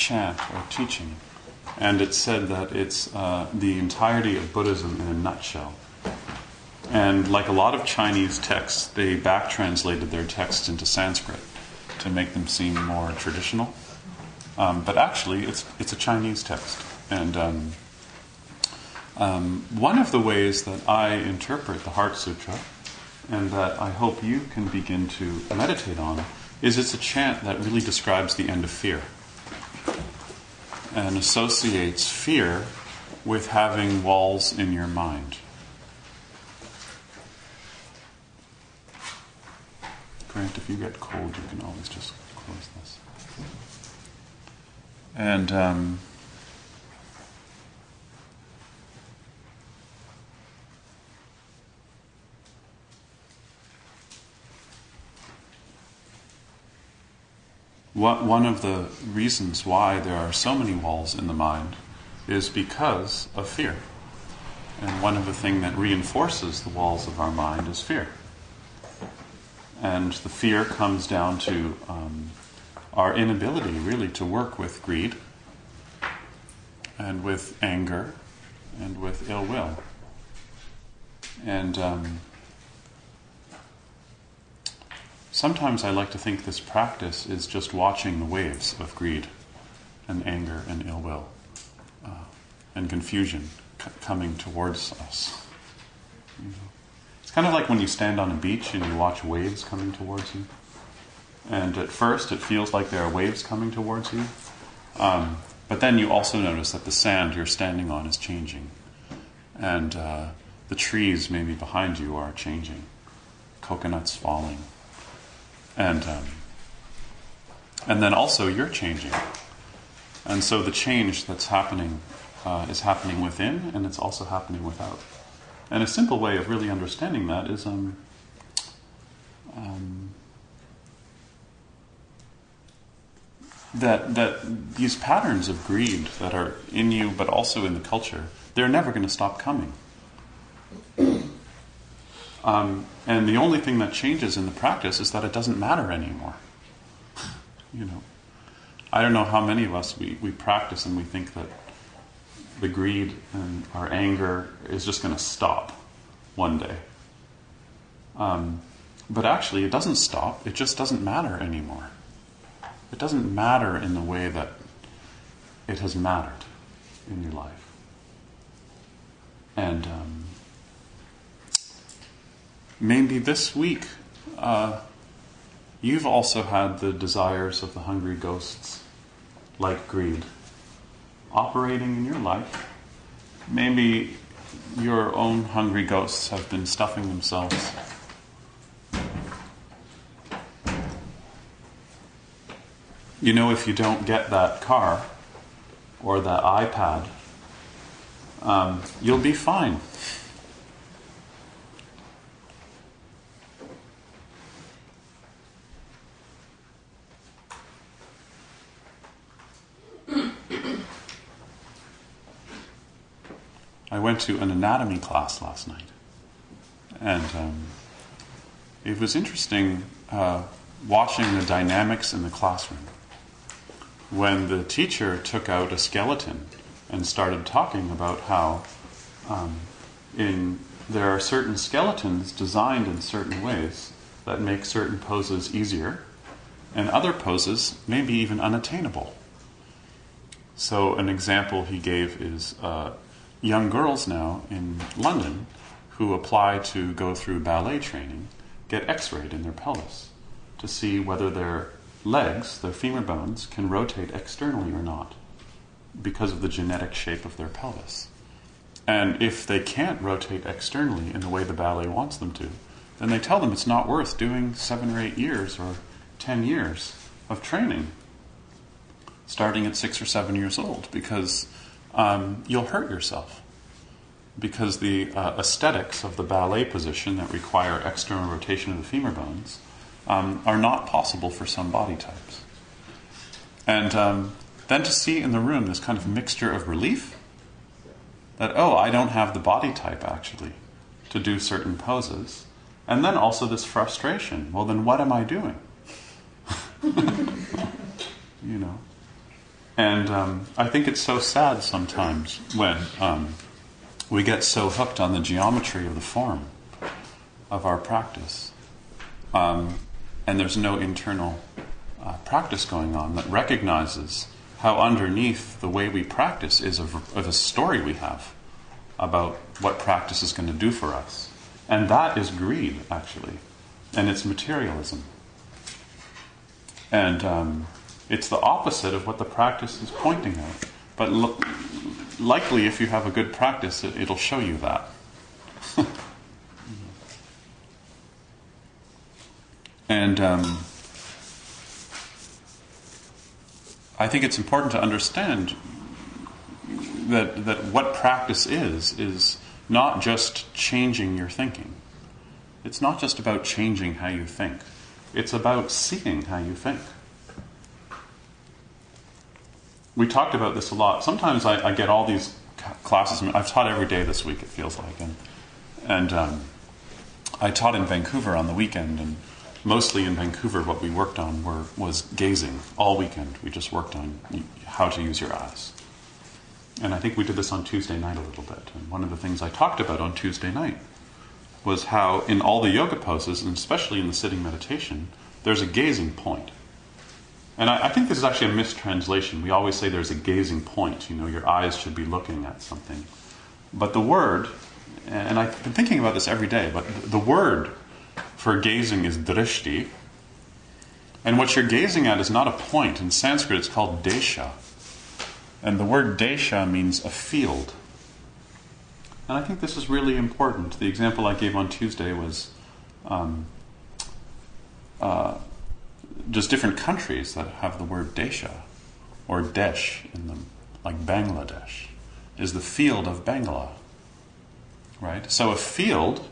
Chant or teaching. And it's said that it's uh, the entirety of Buddhism in a nutshell. And like a lot of Chinese texts, they back translated their texts into Sanskrit to make them seem more traditional. Um, but actually, it's, it's a Chinese text. And um, um, one of the ways that I interpret the Heart Sutra, and that I hope you can begin to meditate on, is it's a chant that really describes the end of fear and associates fear with having walls in your mind. Grant, if you get cold, you can always just close this. And um, what, one of the reasons why there are so many walls in the mind is because of fear. And one of the things that reinforces the walls of our mind is fear. And the fear comes down to um, our inability, really, to work with greed and with anger and with ill will. And um, sometimes I like to think this practice is just watching the waves of greed and anger and ill will uh, and confusion c- coming towards us. You know? It's kind of like when you stand on a beach and you watch waves coming towards you. And at first, it feels like there are waves coming towards you. Um, but then you also notice that the sand you're standing on is changing. And uh, the trees maybe behind you are changing. Coconuts falling. And, um, and then also you're changing. And so the change that's happening uh, is happening within and it's also happening without. And a simple way of really understanding that is um, um, that that these patterns of greed that are in you, but also in the culture, they're never going to stop coming. Um, and the only thing that changes in the practice is that it doesn't matter anymore. You know, I don't know how many of us we, we practice and we think that the greed and our anger is just going to stop one day. Um, but actually, it doesn't stop, it just doesn't matter anymore. It doesn't matter in the way that it has mattered in your life. And um, maybe this week, uh, you've also had the desires of the hungry ghosts, like greed, operating in your life. Maybe your own hungry ghosts have been stuffing themselves. You know, if you don't get that car or that iPad, um, you'll be fine. Went to an anatomy class last night, and um, it was interesting uh, watching the dynamics in the classroom. When the teacher took out a skeleton and started talking about how, um, in there are certain skeletons designed in certain ways that make certain poses easier, and other poses may be even unattainable. So, an example he gave is uh, young girls now in London who apply to go through ballet training get x rayed in their pelvis to see whether their legs, their femur bones, can rotate externally or not because of the genetic shape of their pelvis. And if they can't rotate externally in the way the ballet wants them to, then they tell them it's not worth doing seven or eight years or ten years of training starting at six or seven years old because um, you'll hurt yourself. Because the uh, aesthetics of the ballet position that require external rotation of the femur bones um, are not possible for some body types. And um, then to see in the room this kind of mixture of relief that, oh, I don't have the body type actually to do certain poses. And then also this frustration. Well, then what am I doing? you know. And um, I think it's so sad sometimes when um, we get so hooked on the geometry of the form of our practice, um, and there's no internal uh, practice going on that recognizes how underneath the way we practice is of, of a story we have about what practice is going to do for us. And that is greed, actually, and it's materialism. And um, it's the opposite of what the practice is pointing at. But lo- likely, if you have a good practice, it, it'll show you that. and um, I think it's important to understand that, that what practice is, is not just changing your thinking. It's not just about changing how you think, it's about seeing how you think we talked about this a lot. Sometimes I, I get all these classes. I've taught every day this week. It feels like, and and um, I taught in Vancouver on the weekend, and mostly in Vancouver, what we worked on were was gazing all weekend. We just worked on how to use your eyes, and I think we did this on Tuesday night a little bit. And one of the things I talked about on Tuesday night was how in all the yoga poses, and especially in the sitting meditation, there's a gazing point. And I, I, think this is actually a mistranslation. We always say there's a gazing point, you know, your eyes should be looking at something. But the word, and I've been thinking about this every day, but the word for gazing is drishti. And what you're gazing at is not a point. In Sanskrit, it's called desha. And the word desha means a field. And I think this is really important. The example I gave on Tuesday was um, uh, just different countries that have the word desha or desh in them, like Bangladesh, is the field of Bangla. Right? So a field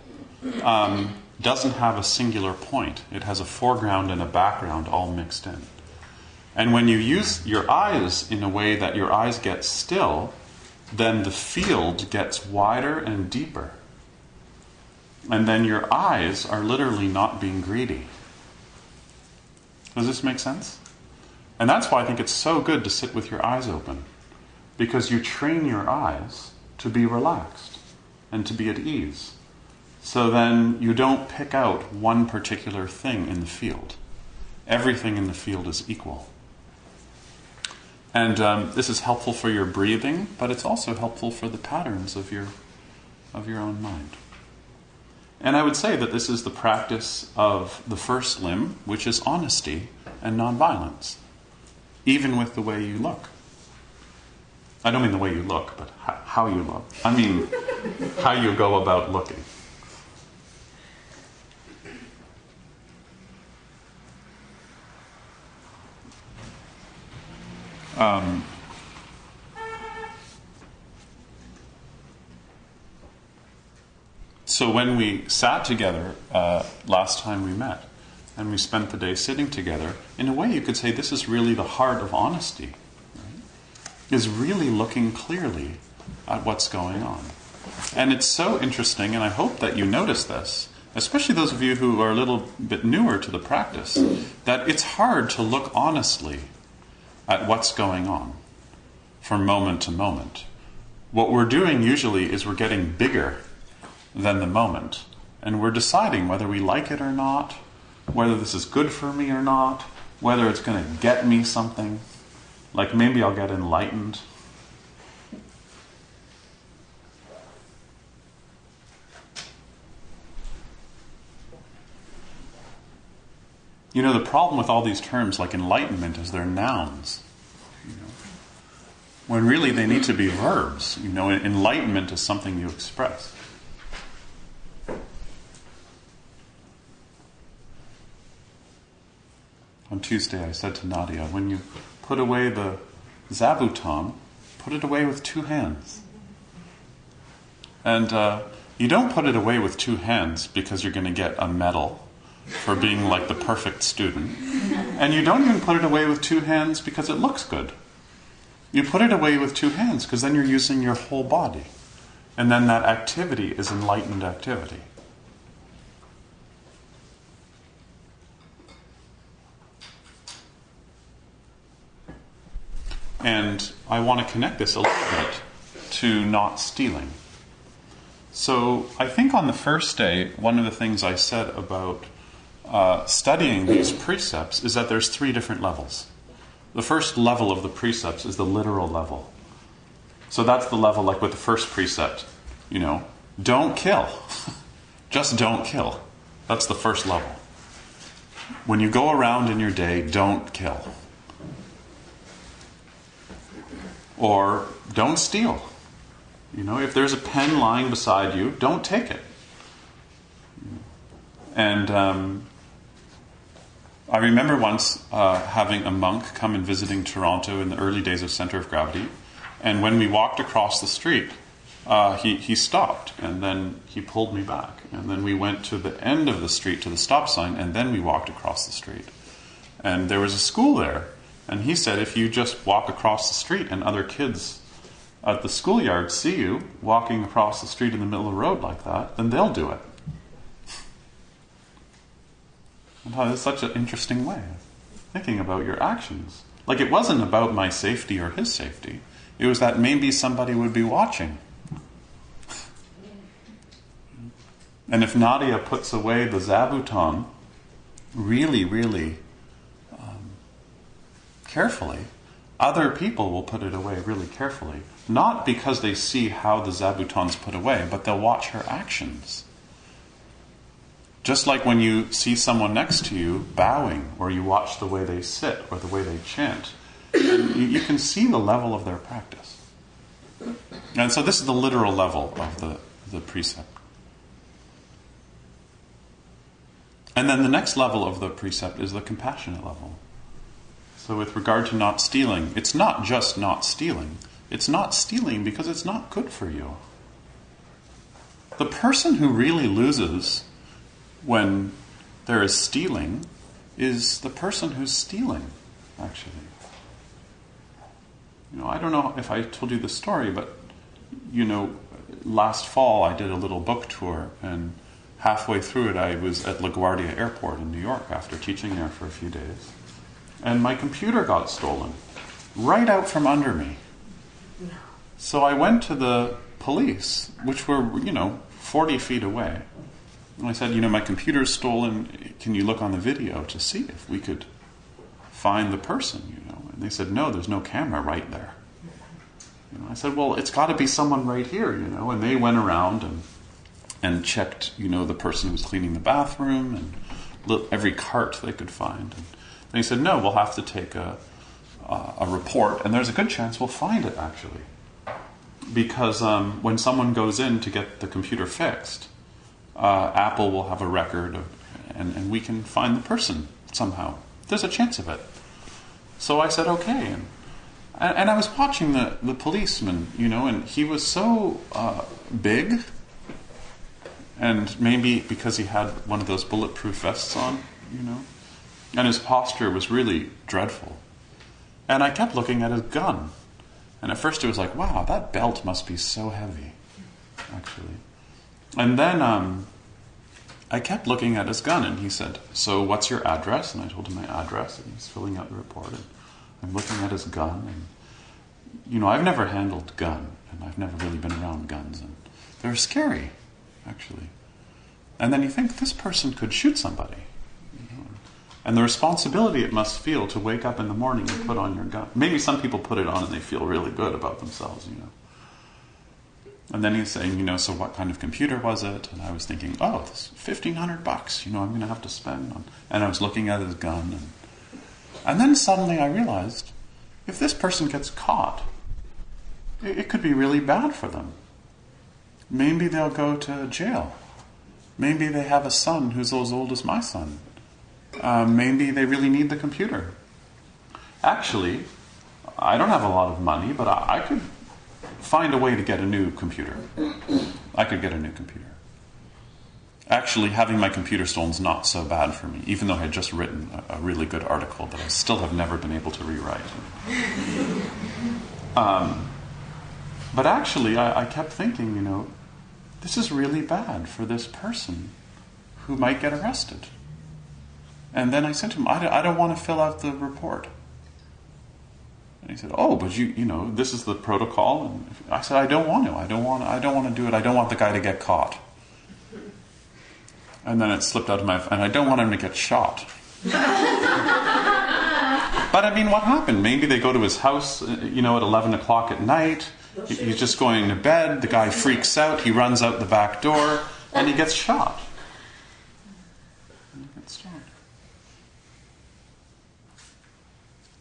um, doesn't have a singular point, it has a foreground and a background all mixed in. And when you use your eyes in a way that your eyes get still, then the field gets wider and deeper. And then your eyes are literally not being greedy. Does this make sense? And that's why I think it's so good to sit with your eyes open, because you train your eyes to be relaxed and to be at ease. So then you don't pick out one particular thing in the field. Everything in the field is equal. And um, this is helpful for your breathing, but it's also helpful for the patterns of your, of your own mind. And I would say that this is the practice of the first limb, which is honesty and nonviolence, even with the way you look. I don't mean the way you look, but how you look. I mean how you go about looking. Um, So when we sat together uh, last time we met, and we spent the day sitting together, in a way you could say this is really the heart of honesty, right? is really looking clearly at what's going on. And it's so interesting, and I hope that you notice this, especially those of you who are a little bit newer to the practice, that it's hard to look honestly at what's going on from moment to moment. What we're doing usually is we're getting bigger than the moment. And we're deciding whether we like it or not, whether this is good for me or not, whether it's going to get me something. Like maybe I'll get enlightened. You know, the problem with all these terms like enlightenment is they're nouns. You know? When really they need to be verbs. You know, enlightenment is something you express. On Tuesday, I said to Nadia, when you put away the zabuton, put it away with two hands. And uh, you don't put it away with two hands because you're going to get a medal for being like the perfect student. And you don't even put it away with two hands because it looks good. You put it away with two hands because then you're using your whole body. And then that activity is enlightened activity. And I want to connect this a little bit to not stealing. So I think on the first day, one of the things I said about uh, studying these precepts is that there's three different levels. The first level of the precepts is the literal level. So that's the level like with the first precept, you know, don't kill. Just don't kill. That's the first level. When you go around in your day, don't kill. Or don't steal. You know, if there's a pen lying beside you, don't take it. And um, I remember once uh, having a monk come and visiting Toronto in the early days of Center of Gravity. And when we walked across the street, uh, he, he stopped and then he pulled me back. And then we went to the end of the street to the stop sign and then we walked across the street. And there was a school there. And he said, if you just walk across the street and other kids at the schoolyard see you walking across the street in the middle of the road like that, then they'll do it. And how that's such an interesting way of thinking about your actions. Like it wasn't about my safety or his safety. It was that maybe somebody would be watching. And if Nadia puts away the zabuton really, really carefully, other people will put it away really carefully. Not because they see how the zabuton's put away, but they'll watch her actions. Just like when you see someone next to you bowing, or you watch the way they sit, or the way they chant, you, you can see the level of their practice. And so this is the literal level of the, the precept. And then the next level of the precept is the compassionate level. So, with regard to not stealing, it's not just not stealing, it's not stealing because it's not good for you. The person who really loses when there is stealing is the person who's stealing, actually. You know, I don't know if I told you the story, but you know, last fall I did a little book tour, and halfway through it, I was at LaGuardia Airport in New York after teaching there for a few days, and my computer got stolen right out from under me. So I went to the police, which were, you know, 40 feet away. And I said, you know, my computer's stolen. Can you look on the video to see if we could find the person, you know? And they said, no, there's no camera right there. You know, I said, well, it's got to be someone right here, you know? And they went around and and checked, you know, the person who was cleaning the bathroom and every cart they could find. And he said, no, we'll have to take a, a, a report, and there's a good chance we'll find it actually. Because um, when someone goes in to get the computer fixed, uh, Apple will have a record, of, and, and we can find the person somehow. There's a chance of it. So I said, okay. And, and I was watching the, the policeman, you know, and he was so uh, big, and maybe because he had one of those bulletproof vests on, you know, and his posture was really dreadful. And I kept looking at his gun. And at first it was like, wow, that belt must be so heavy, actually. And then um, I kept looking at his gun, and he said, So what's your address? And I told him my address, and he's filling out the report. And I'm looking at his gun, and, you know, I've never handled gun, and I've never really been around guns, and they're scary. actually. And then you think this person could shoot somebody. And the responsibility it must feel to wake up in the morning and put on your gun. Maybe some people put it on and they feel really good about themselves, you know. And then he's saying, you know, so what kind of computer was it? And I was thinking, oh, it's fifteen hundred bucks. You know, I'm going to have to spend on. And I was looking at his gun, and and then suddenly I realized, if this person gets caught, it, it could be really bad for them. Maybe they'll go to jail. Maybe they have a son who's as old as my son. Uh, maybe they really need the computer. Actually, I don't have a lot of money, but I, I could find a way to get a new computer. I could get a new computer. Actually, having my computer stolen is not so bad for me, even though I had just written a, a really good article that I still have never been able to rewrite. Um, but actually, I, I kept thinking, you know, this is really bad for this person who might get arrested. And then I to him, I don't, I don't want to fill out the report. And he said, "Oh, but you, you know, this is the protocol." And I said, "I don't want to. I don't want. I don't want to do it. I don't want the guy to get caught." And then it slipped out of my, and I don't want him to get shot. but I mean, what happened? Maybe they go to his house, uh, you know, at eleven o'clock at night. He's just going to bed. The guy freaks out. He runs out the back door. And he gets shot.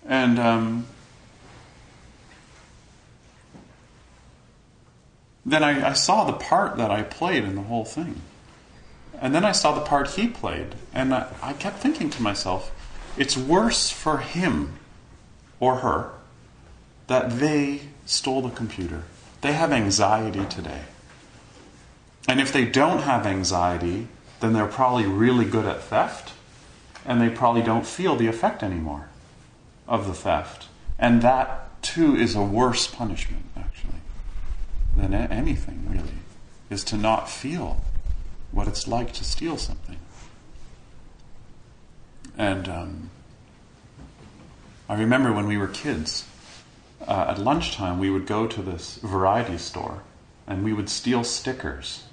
And um, then I, I, saw the part that I played in the whole thing. And then I saw the part he played, and I, I kept thinking to myself, it's worse for him or her that they stole the computer. They have anxiety today. And if they don't have anxiety, then they're probably really good at theft, and they probably don't feel the effect anymore of the theft. And that, too, is a worse punishment actually, than anything, really, is to not feel what it's like to steal something. And um, I remember when we were kids, uh, at lunchtime, we would go to this variety store and we would steal stickers.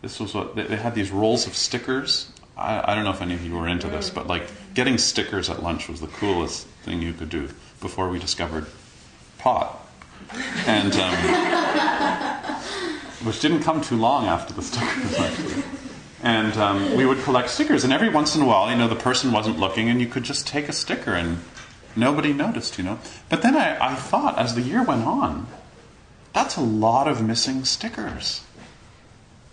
This was what they, they had these rolls of stickers. I, I, don't know if any of you were into this, but like getting stickers at lunch was the coolest thing you could do before we discovered pot and um, which didn't come too long after the stickers actually. And um, we would collect stickers, and every once in a while, you know, the person wasn't looking, and you could just take a sticker, and nobody noticed, you know. But then I, I thought, as the year went on, that's a lot of missing stickers.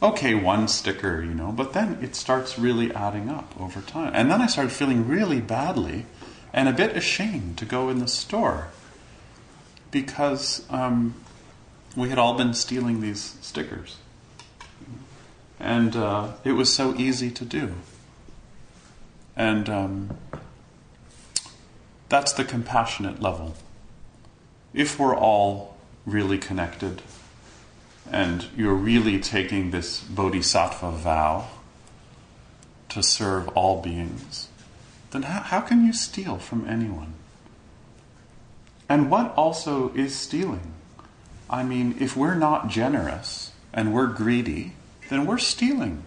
Okay, one sticker, you know, but then it starts really adding up over time. And then I started feeling really badly and a bit ashamed to go in the store because um, we had all been stealing these stickers. And uh, it was so easy to do. And um, that's the compassionate level. If we're all really connected and you're really taking this bodhisattva vow to serve all beings, then how, how can you steal from anyone? And what also is stealing? I mean, if we're not generous and we're greedy, then we're stealing.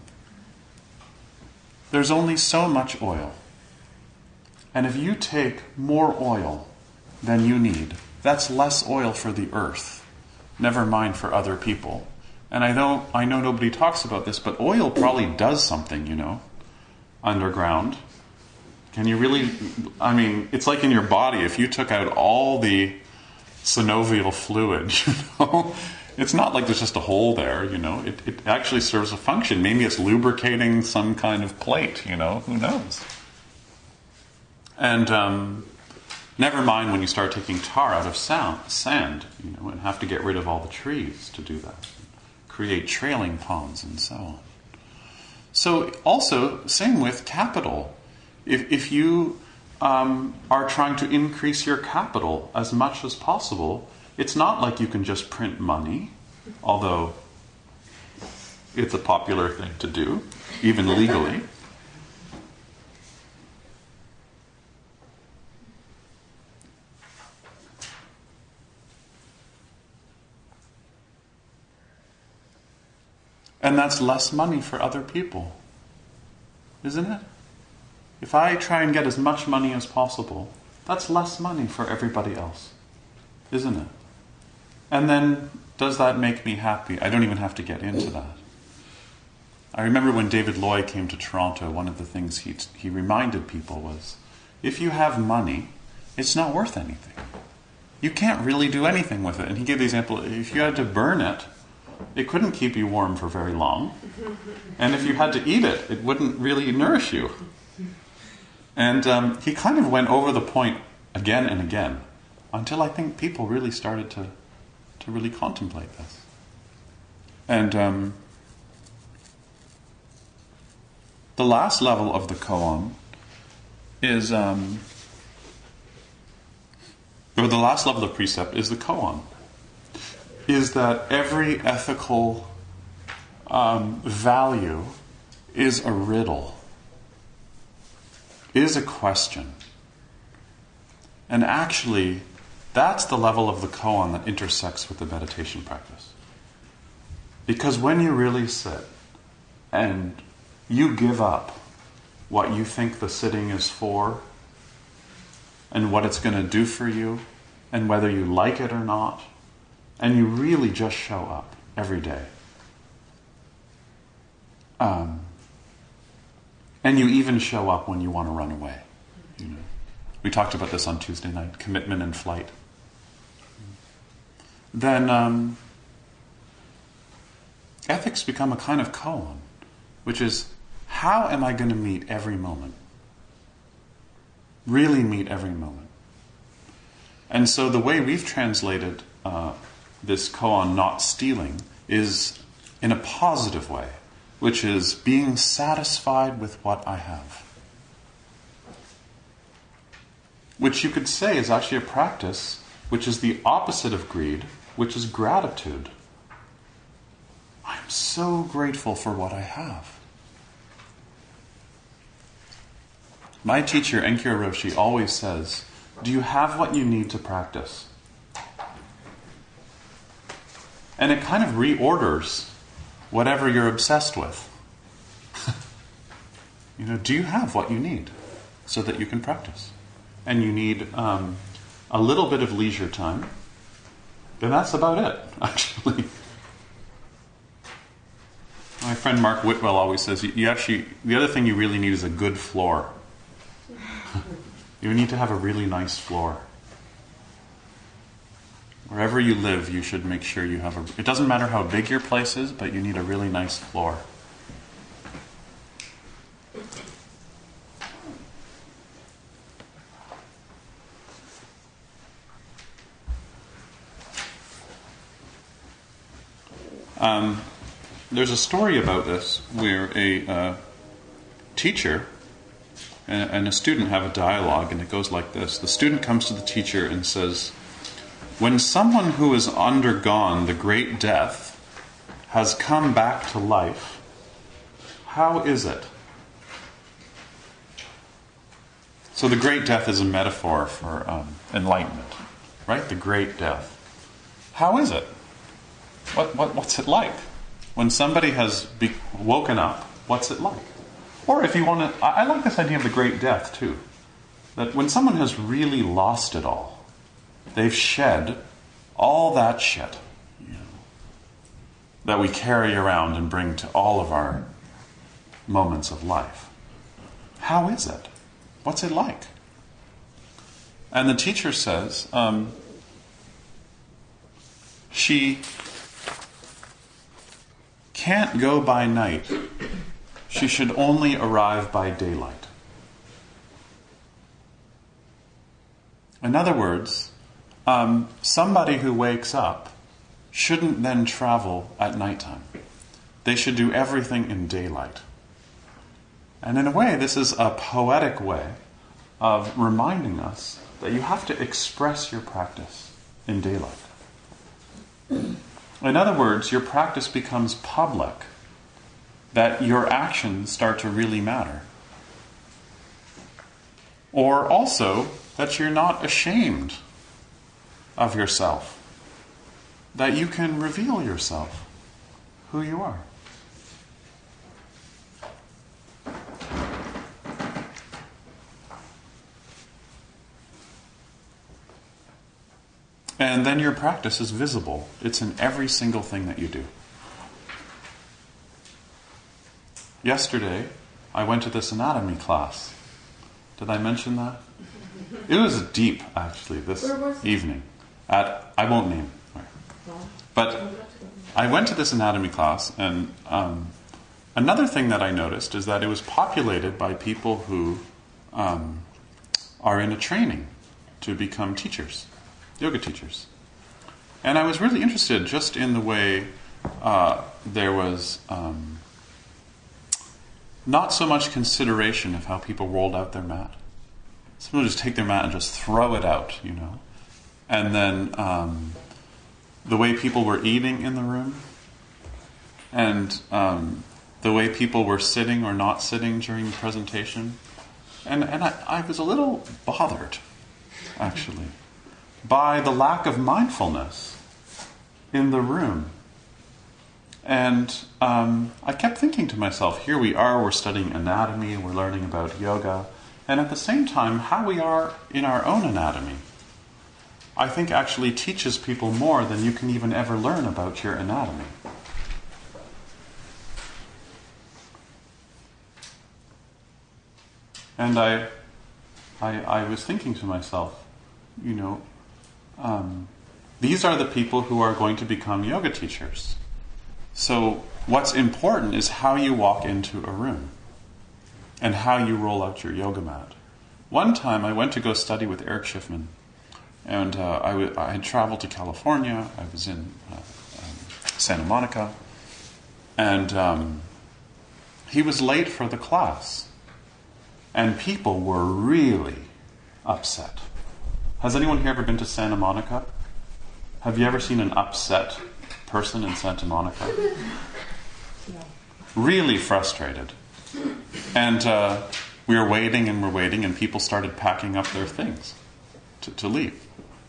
There's only so much oil. And if you take more oil than you need, that's less oil for the earth, never mind for other people. And I know, I know nobody talks about this, but oil probably does something, you know, underground. Can you really? I mean, it's like in your body. If you took out all the synovial fluid, you know, it's not like there's just a hole there. You know, it, it actually serves a function. Maybe it's lubricating some kind of plate. You know, who knows? And um, never mind when you start taking tar out of sound, sand, you know, and have to get rid of all the trees to do that, create trailing ponds and so on. So also, same with capital if, if you um, are trying to increase your capital as much as possible, it's not like you can just print money, although it's a popular thing to do, even legally. And that's less money for other people, isn't it? If I try and get as much money as possible, that's less money for everybody else, isn't it? And then, does that make me happy? I don't even have to get into that. I remember when David Loy came to Toronto, one of the things he, he reminded people was if you have money, it's not worth anything. You can't really do anything with it. And he gave the example if you had to burn it, it couldn't keep you warm for very long. And if you had to eat it, it wouldn't really nourish you. And um, he kind of went over the point again and again until I think people really started to, to really contemplate this. And um, the last level of the koan is, um, or the last level of precept is the koan, is that every ethical um, value is a riddle, is a question. And actually, that's the level of the koan that intersects with the meditation practice. Because when you really sit and you give up what you think the sitting is for and what it's going to do for you and whether you like it or not, and you really just show up every day. Um, and you even show up when you want to run away. You know. We talked about this on Tuesday night commitment and flight. Then um, ethics become a kind of koan, which is how am I going to meet every moment? Really meet every moment. And so the way we've translated uh, this koan not stealing is in a positive way, which is being satisfied with what I have. Which you could say is actually a practice which is the opposite of greed, which is gratitude. I'm so grateful for what I have. My teacher, Enkyo Roshi, always says, Do you have what you need to practice? And it kind of reorders whatever you're obsessed with. you know, do you have what you need so that you can practice? And you need um, a little bit of leisure time. Then that's about it, actually. My friend Mark Whitwell always says you actually, the other thing you really need is a good floor. you need to have a really nice floor. Wherever you live, you should make sure you have a. It doesn't matter how big your place is, but you need a really nice floor. Um, there's a story about this where a uh, teacher and, and a student have a dialogue, and it goes like this The student comes to the teacher and says, When someone who has undergone the great death has come back to life, how is it? So, the great death is a metaphor for um, enlightenment, right? The great death. How is it? What, what, what's it like? When somebody has be- woken up, what's it like? Or if you want to, I like this idea of the great death too. That when someone has really lost it all, they've shed all that shit that we carry around and bring to all of our moments of life. How is it? What's it like? And the teacher says, um, she can't go by night she should only arrive by daylight. In other words, um, somebody who wakes up shouldn't then travel at nighttime. They should do everything in daylight. And in a way, this is a poetic way of reminding us that you have to express your practice in daylight. In other words, your practice becomes public that your actions start to really matter. Or also that you're not ashamed of yourself, that you can reveal yourself, who you are. And then your practice is visible. It's in every single thing that you do. Yesterday, I went to this anatomy class. Did I mention that? It was deep, actually, this evening. At I won't name where, but I went to this anatomy class, and um, another thing that I noticed is that it was populated by people who um, are in a training to become teachers, yoga teachers. And I was really interested just in the way uh, there was um, not so much consideration of how people rolled out their mat. Some would just take their mat and just throw it out, you know. And then um, the way people were eating in the room, and um, the way people were sitting or not sitting during the presentation. And, and I, I was a little bothered, actually, by the lack of mindfulness in the room. And um, I kept thinking to myself, here we are, we're studying anatomy, we're learning about yoga, and at the same time, how we are in our own anatomy. I think actually teaches people more than you can even ever learn about your anatomy. And I, I, I was thinking to myself, you know, um, these are the people who are going to become yoga teachers. So, what's important is how you walk into a room and how you roll out your yoga mat. One time I went to go study with Erich Schiffmann, and uh, I, w- I had traveled to California. I was in uh, um, Santa Monica, and um, he was late for the class, and people were really upset. Has anyone here ever been to Santa Monica? Have you ever seen an upset person in Santa Monica? Really frustrated. And uh, we were waiting and we're waiting, and people started packing up their things to, to leave.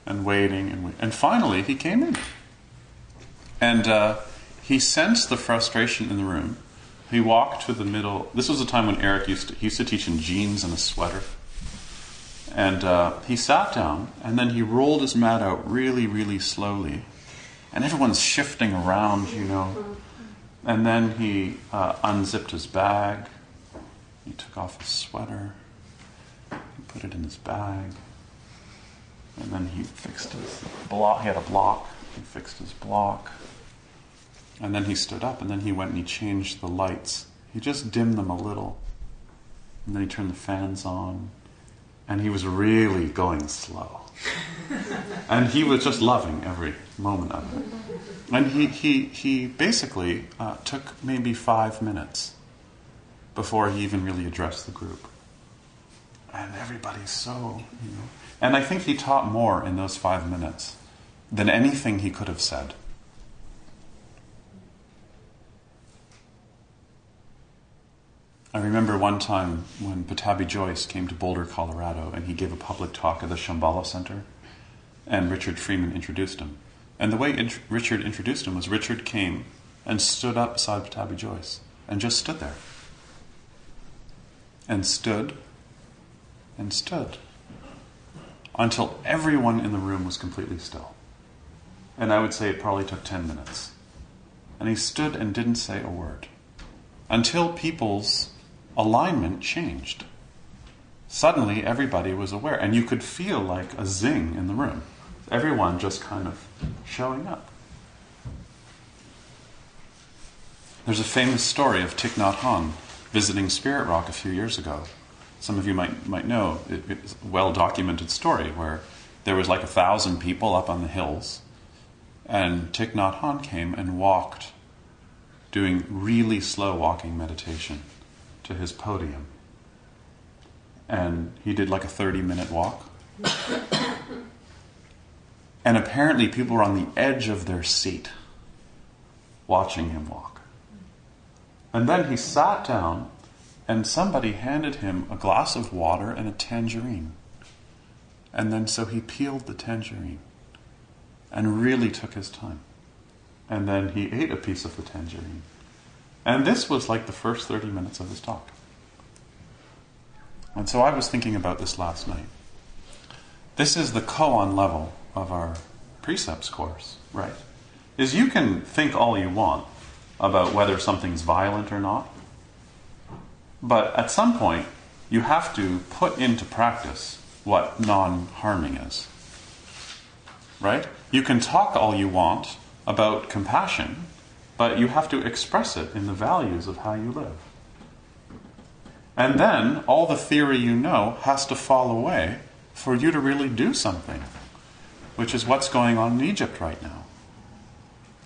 And waiting, and, wait- and finally he came in. And uh, he sensed the frustration in the room. He walked to the middle. This was a time when Erich used to, he used to teach in jeans and a sweater. And uh, he sat down, and then he rolled his mat out really, really slowly. And everyone's shifting around, you know. And then he uh, unzipped his bag. He took off his sweater. He put it in his bag. And then he fixed his block. He had a block. He fixed his block. And then he stood up, and then he went and he changed the lights. He just dimmed them a little. And then he turned the fans on. And he was really going slow. and he was just loving every moment of it. And he, he, he basically uh, took maybe five minutes before he even really addressed the group. And everybody's so, you know. And I think he taught more in those five minutes than anything he could have said. I remember one time when Pattabhi Jois came to Boulder, Colorado, and he gave a public talk at the Shambhala Center, and Richard Freeman introduced him. And the way int- Richard introduced him was Richard came and stood up beside Pattabhi Jois and just stood there. And stood and stood until everyone in the room was completely still. And I would say it probably took 10 minutes. And he stood and didn't say a word until people's alignment changed. Suddenly, everybody was aware, and you could feel like a zing in the room. Everyone just kind of showing up. There's a famous story of Thich Nhat Hanh visiting Spirit Rock a few years ago. Some of you might, might know it, it's a well documented story where there was like a thousand people up on the hills, and Thich Nhat Hanh came and walked, doing really slow walking meditation to his podium. And he did like a 30 minute walk. and apparently, people were on the edge of their seat watching him walk. And then he sat down, and somebody handed him a glass of water and a tangerine. And then so he peeled the tangerine and really took his time. And then he ate a piece of the tangerine. And this was like the first 30 minutes of his talk. And so I was thinking about this last night. This is the koan level of our precepts course, right? Is you can think all you want about whether something's violent or not, but at some point, you have to put into practice what non harming is. Right? You can talk all you want about compassion, but you have to express it in the values of how you live. And then all the theory you know has to fall away for you to really do something, which is what's going on in Egypt right now.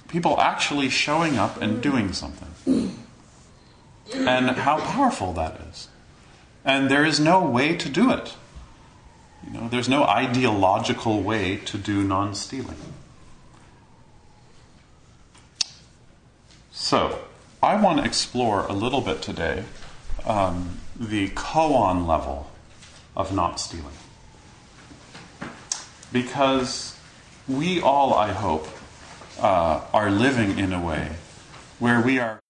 People actually showing up and doing something. And how powerful that is. And there is no way to do it. You know, there's no ideological way to do non stealing. So, I want to explore a little bit today um, the koan level of not stealing. Because we all, I hope, uh, are living in a way where we are